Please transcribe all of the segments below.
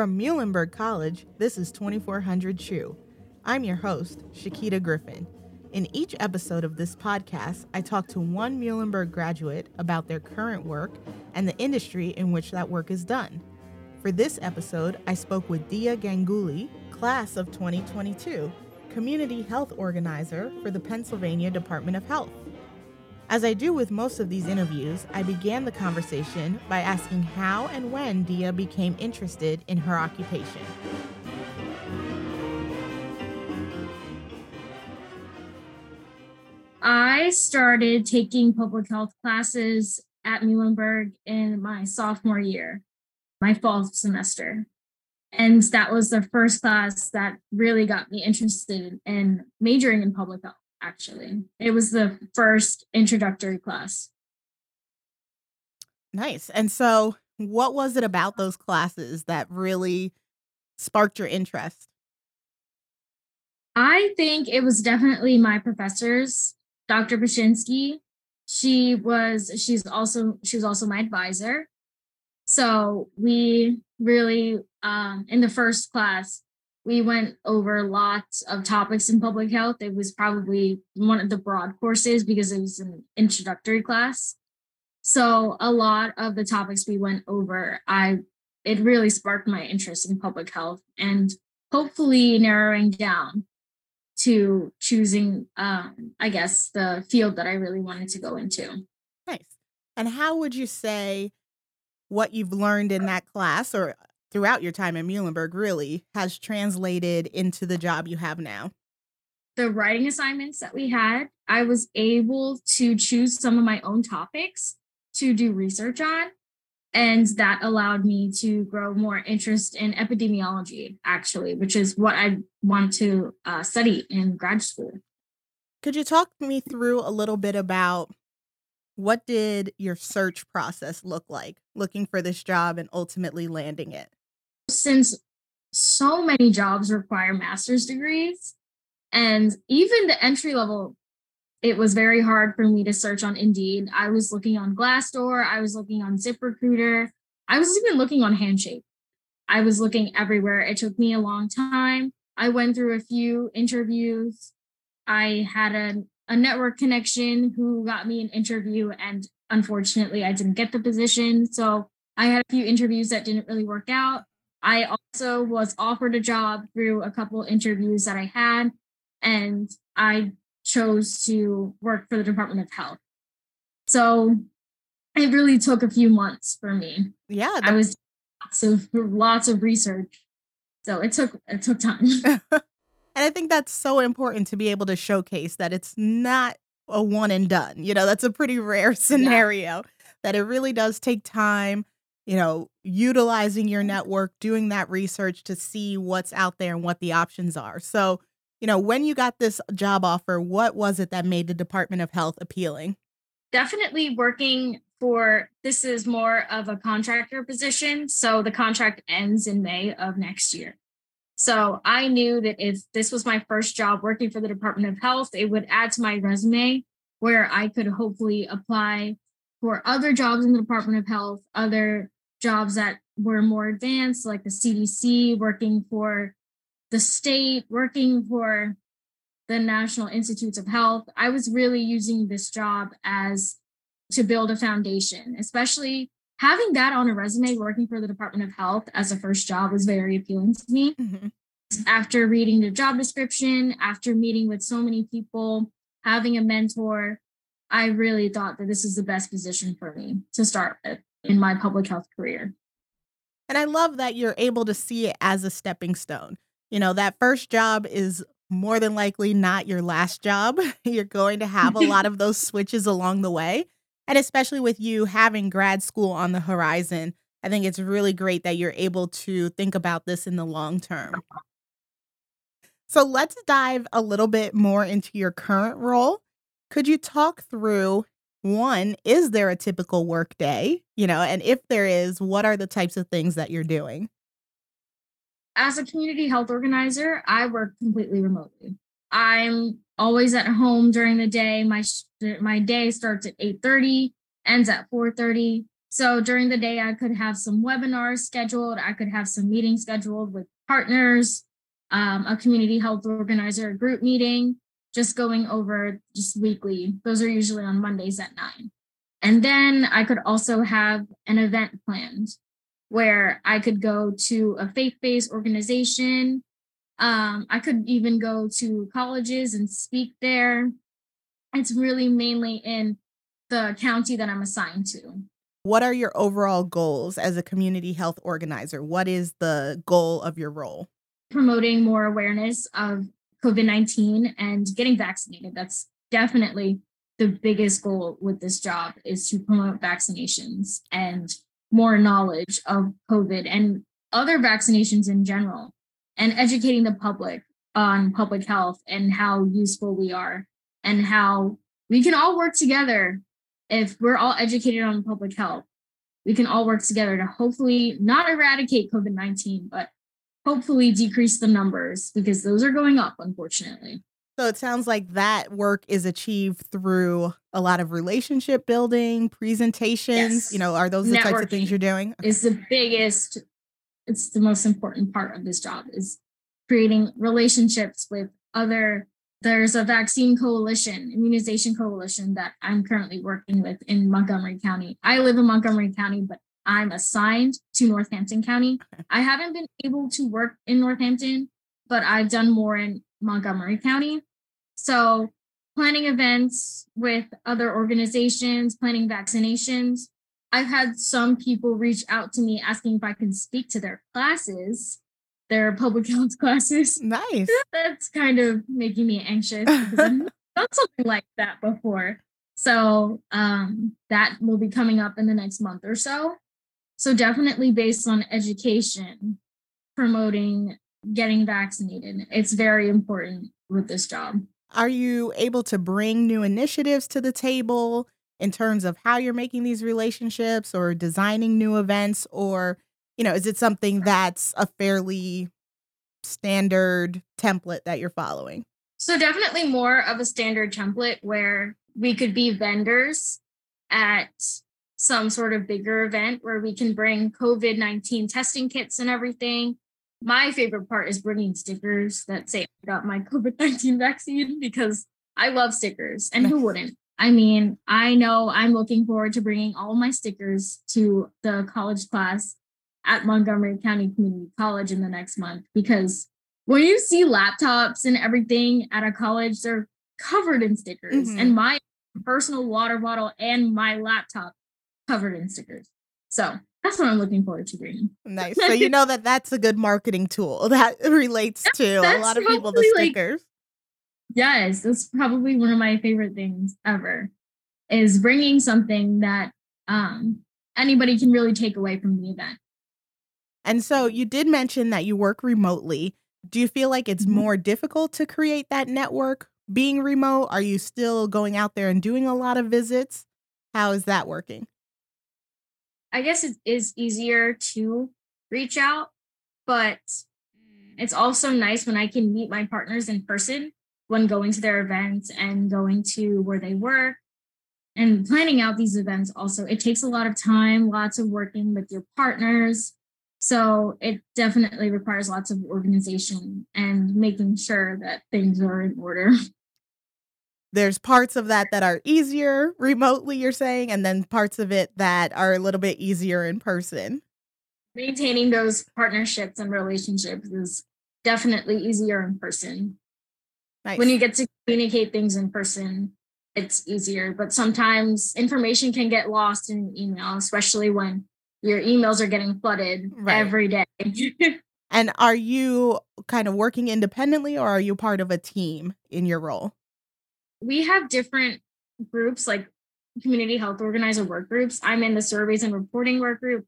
From Muhlenberg College, this is 2400 Chew. I'm your host, Shakita Griffin. In each episode of this podcast, I talk to one Muhlenberg graduate about their current work and the industry in which that work is done. For this episode, I spoke with Dia Ganguly, class of 2022, community health organizer for the Pennsylvania Department of Health. As I do with most of these interviews, I began the conversation by asking how and when Dia became interested in her occupation. I started taking public health classes at Muhlenberg in my sophomore year, my fall semester. And that was the first class that really got me interested in majoring in public health, actually. It was the first introductory class. Nice. And so, what was it about those classes that really sparked your interest? I think it was definitely my professors Dr. Pashinsky. She was she's also she was also my advisor. So we really um, in the first class we went over lots of topics in public health. It was probably one of the broad courses because it was an introductory class. So a lot of the topics we went over, I it really sparked my interest in public health and hopefully narrowing down to choosing um, i guess the field that i really wanted to go into nice and how would you say what you've learned in that class or throughout your time at muhlenberg really has translated into the job you have now? The writing assignments that we had i was able to choose some of my own topics to do research on and that allowed me to grow more interest in epidemiology actually which is what i want to uh, study in grad school. Could you talk me through a little bit about what did your search process look like looking for this job and ultimately landing it since so many jobs require master's degrees and even the entry level it was very hard for me to search on Indeed. I was looking on Glassdoor, I was looking on ZipRecruiter, I was even looking on Handshake. I was looking everywhere. It took me a long time. I went through a few interviews. I had a, a network connection who got me an interview, and unfortunately, I didn't get the position. So I had a few interviews that didn't really work out. I also was offered a job through a couple interviews that I had, and I chose to work for the Department of Health. So it really took a few months for me. Yeah. I was lots of lots of research. So it took it took time. and I think that's so important to be able to showcase that it's not a one and done. You know, that's a pretty rare scenario yeah. that it really does take time, you know, utilizing your network, doing that research to see what's out there and what the options are. So you know, when you got this job offer, what was it that made the Department of Health appealing? Definitely working for this is more of a contractor position. So the contract ends in May of next year. So I knew that if this was my first job working for the Department of Health, it would add to my resume where I could hopefully apply for other jobs in the Department of Health, other jobs that were more advanced, like the CDC, working for the state, working for the National Institutes of Health, I was really using this job as to build a foundation, especially having that on a resume working for the Department of Health as a first job was very appealing to me. Mm-hmm. After reading the job description, after meeting with so many people, having a mentor, I really thought that this is the best position for me to start with in my public health career. And I love that you're able to see it as a stepping stone you know, that first job is more than likely not your last job. You're going to have a lot of those switches along the way. And especially with you having grad school on the horizon, I think it's really great that you're able to think about this in the long term. So let's dive a little bit more into your current role. Could you talk through one, is there a typical work day? You know, and if there is, what are the types of things that you're doing? as a community health organizer, I work completely remotely. I'm always at home during the day. My my day starts at 8:30, ends at 4:30. So during the day, I could have some webinars scheduled, I could have some meetings scheduled with partners, um, a community health organizer group meeting, just going over just weekly. Those are usually on Mondays at nine. And then I could also have an event planned where I could go to a faith based organization. Um, I could even go to colleges and speak there. It's really mainly in the county that I'm assigned to. What are your overall goals as a community health organizer? What is the goal of your role? Promoting more awareness of COVID 19 and getting vaccinated. That's definitely the biggest goal with this job is to promote vaccinations and more knowledge of COVID and other vaccinations in general, and educating the public on public health and how useful we are and how we can all work together if we're all educated on public health. We can all work together to hopefully not eradicate COVID 19, but hopefully decrease the numbers because those are going up, unfortunately. So it sounds like that work is achieved through a lot of relationship building, presentations. Yes. You know, are those the types of things you're doing? Is the biggest, it's the most important part of this job is creating relationships with other. There's a vaccine coalition, immunization coalition that I'm currently working with in Montgomery County. I live in Montgomery County, but I'm assigned to Northampton County. I haven't been able to work in Northampton, but I've done more in Montgomery County. So, planning events with other organizations, planning vaccinations. I've had some people reach out to me asking if I can speak to their classes, their public health classes. Nice. That's kind of making me anxious because I've done something like that before. So, um, that will be coming up in the next month or so. So, definitely based on education, promoting getting vaccinated. It's very important with this job. Are you able to bring new initiatives to the table in terms of how you're making these relationships or designing new events? Or, you know, is it something that's a fairly standard template that you're following? So, definitely more of a standard template where we could be vendors at some sort of bigger event where we can bring COVID 19 testing kits and everything. My favorite part is bringing stickers that say I got my COVID 19 vaccine because I love stickers and who wouldn't? I mean, I know I'm looking forward to bringing all my stickers to the college class at Montgomery County Community College in the next month because when you see laptops and everything at a college, they're covered in stickers. Mhm. And my personal water bottle and my laptop covered in stickers. So that's what I'm looking forward to bringing. Nice. So you know that that's a good marketing tool that relates to a lot of people, the probably, like, stickers. Yes, that's probably one of my favorite things ever is bringing something that um, anybody can really take away from the event. And so you did mention that you work remotely. Do you feel like it's Mhm. more difficult to create that network being remote? Are you still going out there and doing a lot of visits? How is that working? I guess it is easier to reach out, but it's mm. also nice when I can meet my partners in person when going to their events and going to where they work and planning out these events also. It takes a lot of time lots of working with your partners so it definitely requires lots of organization and making sure that things are in order There's parts of that that are easier remotely, you're saying, and then parts of it that are a little bit easier in person. maintaining those partnerships and relationships is definitely easier in person Nice. when you get to communicate things in person it's easier but sometimes information can get lost in email especially when your emails are getting flooded Right. every day and are you kind of working independently or are you part of a team in your role? We have different groups like community health organizer work groups. I'm in the surveys and reporting work group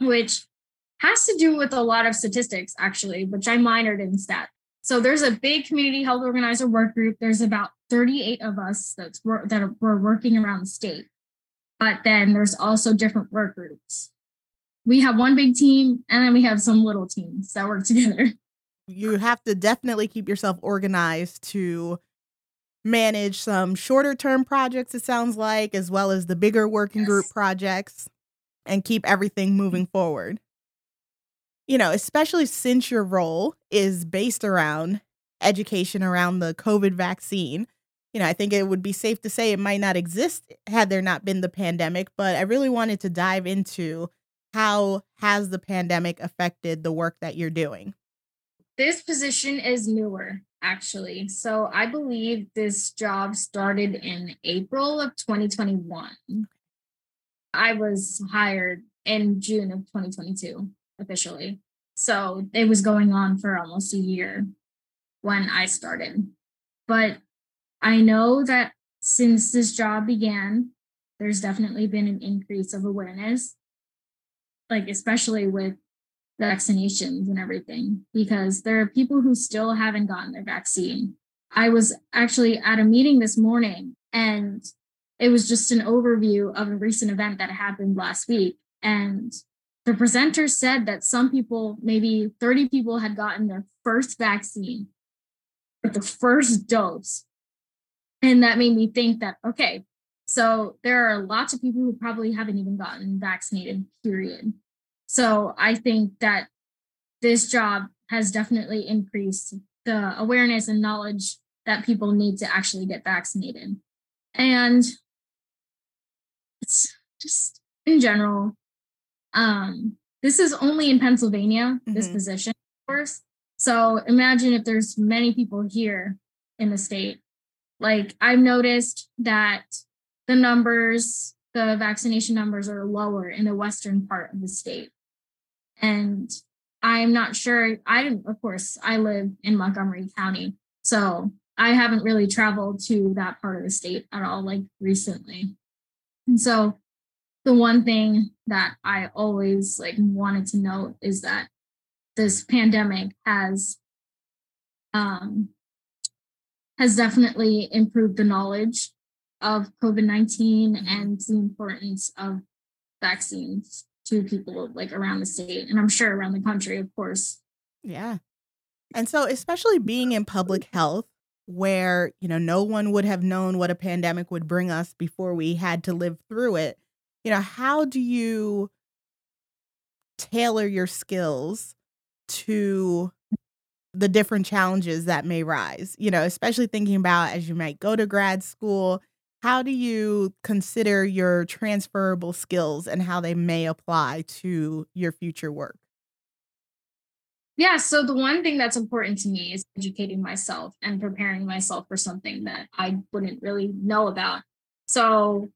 which has to do with a lot of statistics actually which i minored in stat. So there's a big community health organizer work group. There's about 38 of us that's that we're working around the state. But then there's also different work groups. We have one big team and then we have some little teams that work together. You have to definitely keep yourself organized to manage some shorter term projects, it sounds like, as well as the bigger working group projects. and keep everything moving mm-hmm. forward. You know, especially since your role is based around education around the COVID vaccine. You know, I think it would be safe to say it might not exist had there not been the pandemic, but I really wanted to dive into how has the pandemic affected the work that you're doing? This position is newer, actually. So I believe this job started in April of 2021. I was hired in June of 2022 officially. So it was going on for almost a year when I started. But I know that since this job began, there's definitely been an increase of awareness, like especially with vaccinations and everything, because there are people who still haven't gotten their vaccine. I was actually at a meeting this morning and it was just an overview of a recent event that happened last week. And the presenter said that some people, maybe 30 people, had gotten their first vaccine but the first dose. And that made me think that, okay, so there are lots of people who probably haven't even gotten vaccinated, period. So I think that this job has definitely increased the awareness and knowledge that people need to actually get vaccinated. And it's just in general, um, this is only in Pennsylvania, mm-hmm. this position, of course. So imagine if there's many people here in the state. Like I've noticed that the numbers, the vaccination numbers are lower in the western part of the state. And I'm not sure. I didn't, of course, I live in Montgomery County. So I haven't really traveled to that part of the state at all, like recently. And so the one thing that I always like wanted to note is that this pandemic has um, has definitely improved the knowledge of COVID 19 mm-hmm. and the importance of vaccines to people like around the state and I'm sure around the country, of course. Yeah. And so, especially being in public health, where, you know, no one would have known what a pandemic would bring us before we had to live through it, you know, how do you tailor your skills to the different challenges that may rise, you know, especially thinking about as you might go to grad school, how do you consider your transferable skills and how they may apply to your future work? Yeah, so the one thing that's important to me is educating myself and preparing myself for something that I wouldn't really know about. So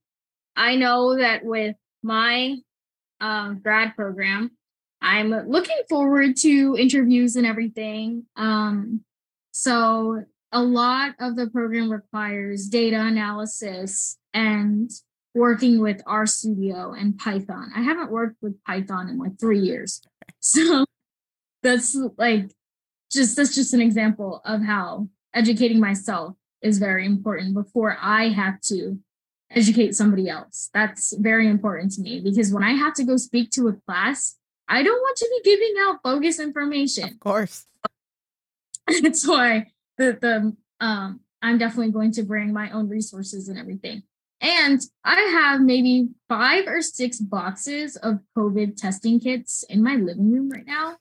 I know that with my uh, grad program, I'm looking forward to interviews and everything. Um, so a lot of the program requires data analysis and working with RStudio and Python. I haven't worked with Python in like three years. So that's like just that's just an example of how educating myself is very important before I have to educate somebody else. That's very important to me because when I have to go speak to a class, I don't want to be giving out bogus information. Of course. That's why the the um I'm definitely going to bring my own resources and everything. And I have maybe five or six boxes of COVID testing kits in my living room right now.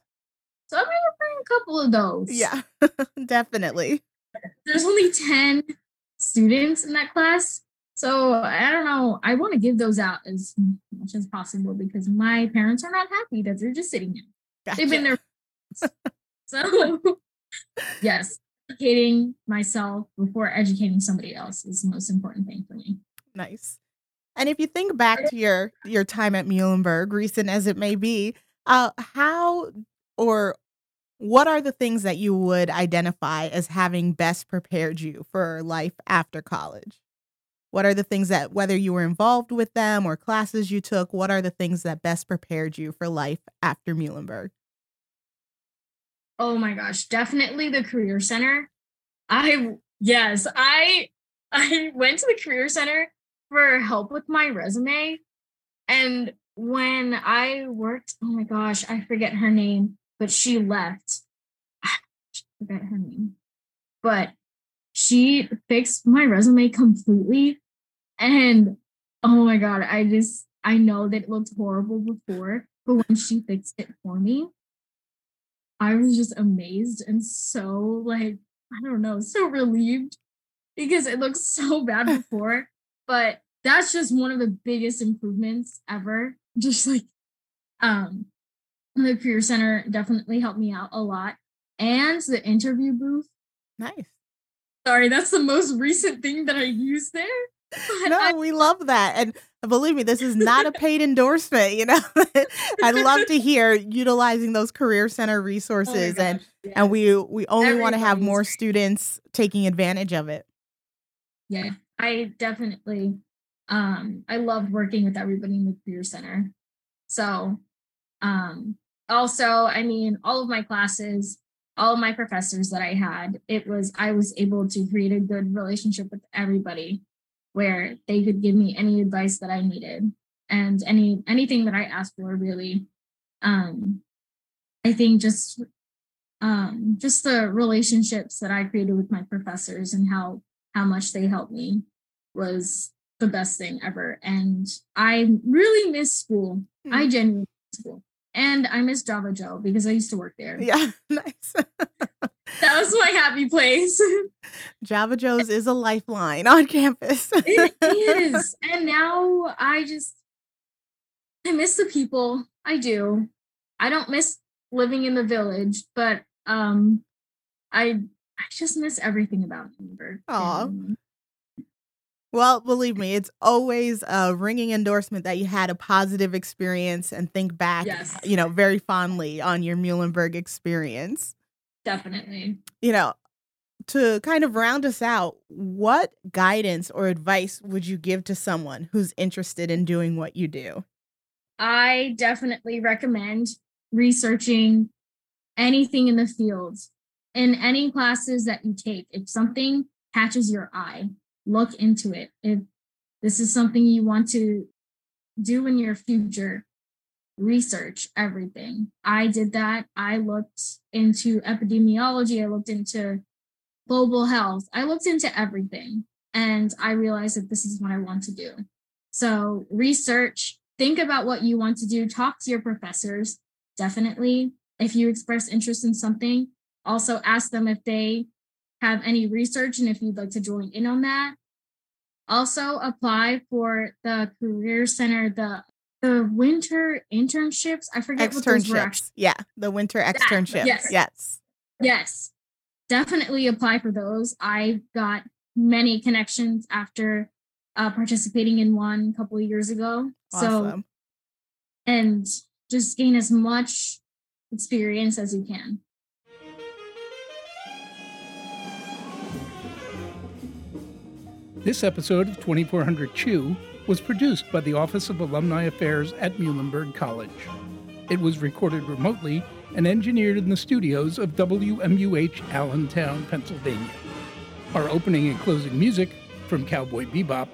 So I'm gonna bring a couple of those. Yeah, definitely. There's only 10 students in that class. So I don't know. I want to give those out as much as possible because my parents are not happy that they're just sitting there. Gotcha. They've been there. so yes, educating myself before educating somebody else is the most important thing for me. Nice. And if you think back to your your time at Muhlenberg, recent as it may be, uh, how or what are the things that you would identify as having best prepared you for life after college? What are the things that, whether you were involved with them or classes you took, what are the things that best prepared you for life after Muhlenberg? Oh my gosh, definitely the Career Center. I, yes, I, I went to the Career Center for help with my resume. And when I worked, oh my gosh, I forget her name, but she left. I forget her name. But she fixed my resume completely. And oh my God, I just, I know that it looked horrible before, but when she fixed it for me, I was just amazed and so like, I don't know, so relieved because it looked so bad before. but that's just one of the biggest improvements ever. Just like um the career center definitely helped me out a lot. And the interview booth. Nice. Sorry, that's the most recent thing that I used there. no, I, we love that. And believe me, this is not a paid endorsement, you know. I love to hear utilizing those career center resources oh and yes. and we we only want to have more students taking advantage of it. Yeah. I definitely um I loved working with everybody in the career center. So um also, I mean, all of my classes, all of my professors that I had, it was I was able to create a good relationship with everybody where they could give me any advice that I needed and any anything that I asked for really. Um I think just um just the relationships that I created with my professors and how how much they helped me was the best thing ever. And I really miss school. Mm. I genuinely miss school. And I miss Java Joe because I used to work there. Yeah, nice. that was my happy place. Java Joe's is a lifeline on campus. it is. And now I just I miss the people. I do. I don't miss living in the village, but um I I just miss everything about Muhlenberg. Oh. Well, believe me, it's always a ringing endorsement that you had a positive experience and think back, yes. you know, very fondly on your Muhlenberg experience. Definitely. You know, to kind of round us out, what guidance or advice would you give to someone who's interested in doing what you do? I definitely recommend researching anything in the field in any classes that you take. If something catches your eye, look into it. If this is something you want to do in your future, research everything. I did that. I looked into epidemiology, I looked into global health, I looked into everything. And I realized that this is what I want to do. So, research, think about what you want to do, talk to your professors. Definitely, if you express interest in something, also ask them if they have any research and if you'd like to join in on that. Also apply for the Career Center, the the winter internships. I forget externships. Yeah, the winter externships. yes. yes. Yes. Definitely apply for those. I got many connections after uh, participating in one a couple of years ago. Awesome. So, and just gain as much experience as you can. This episode of 2400 Chew was produced by the Office of Alumni Affairs at Muhlenberg College. It was recorded remotely and engineered in the studios of WMUH Allentown, Pennsylvania. Our opening and closing music, from Cowboy Bebop,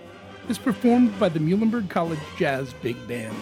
is performed by the Muhlenberg College Jazz Big Band.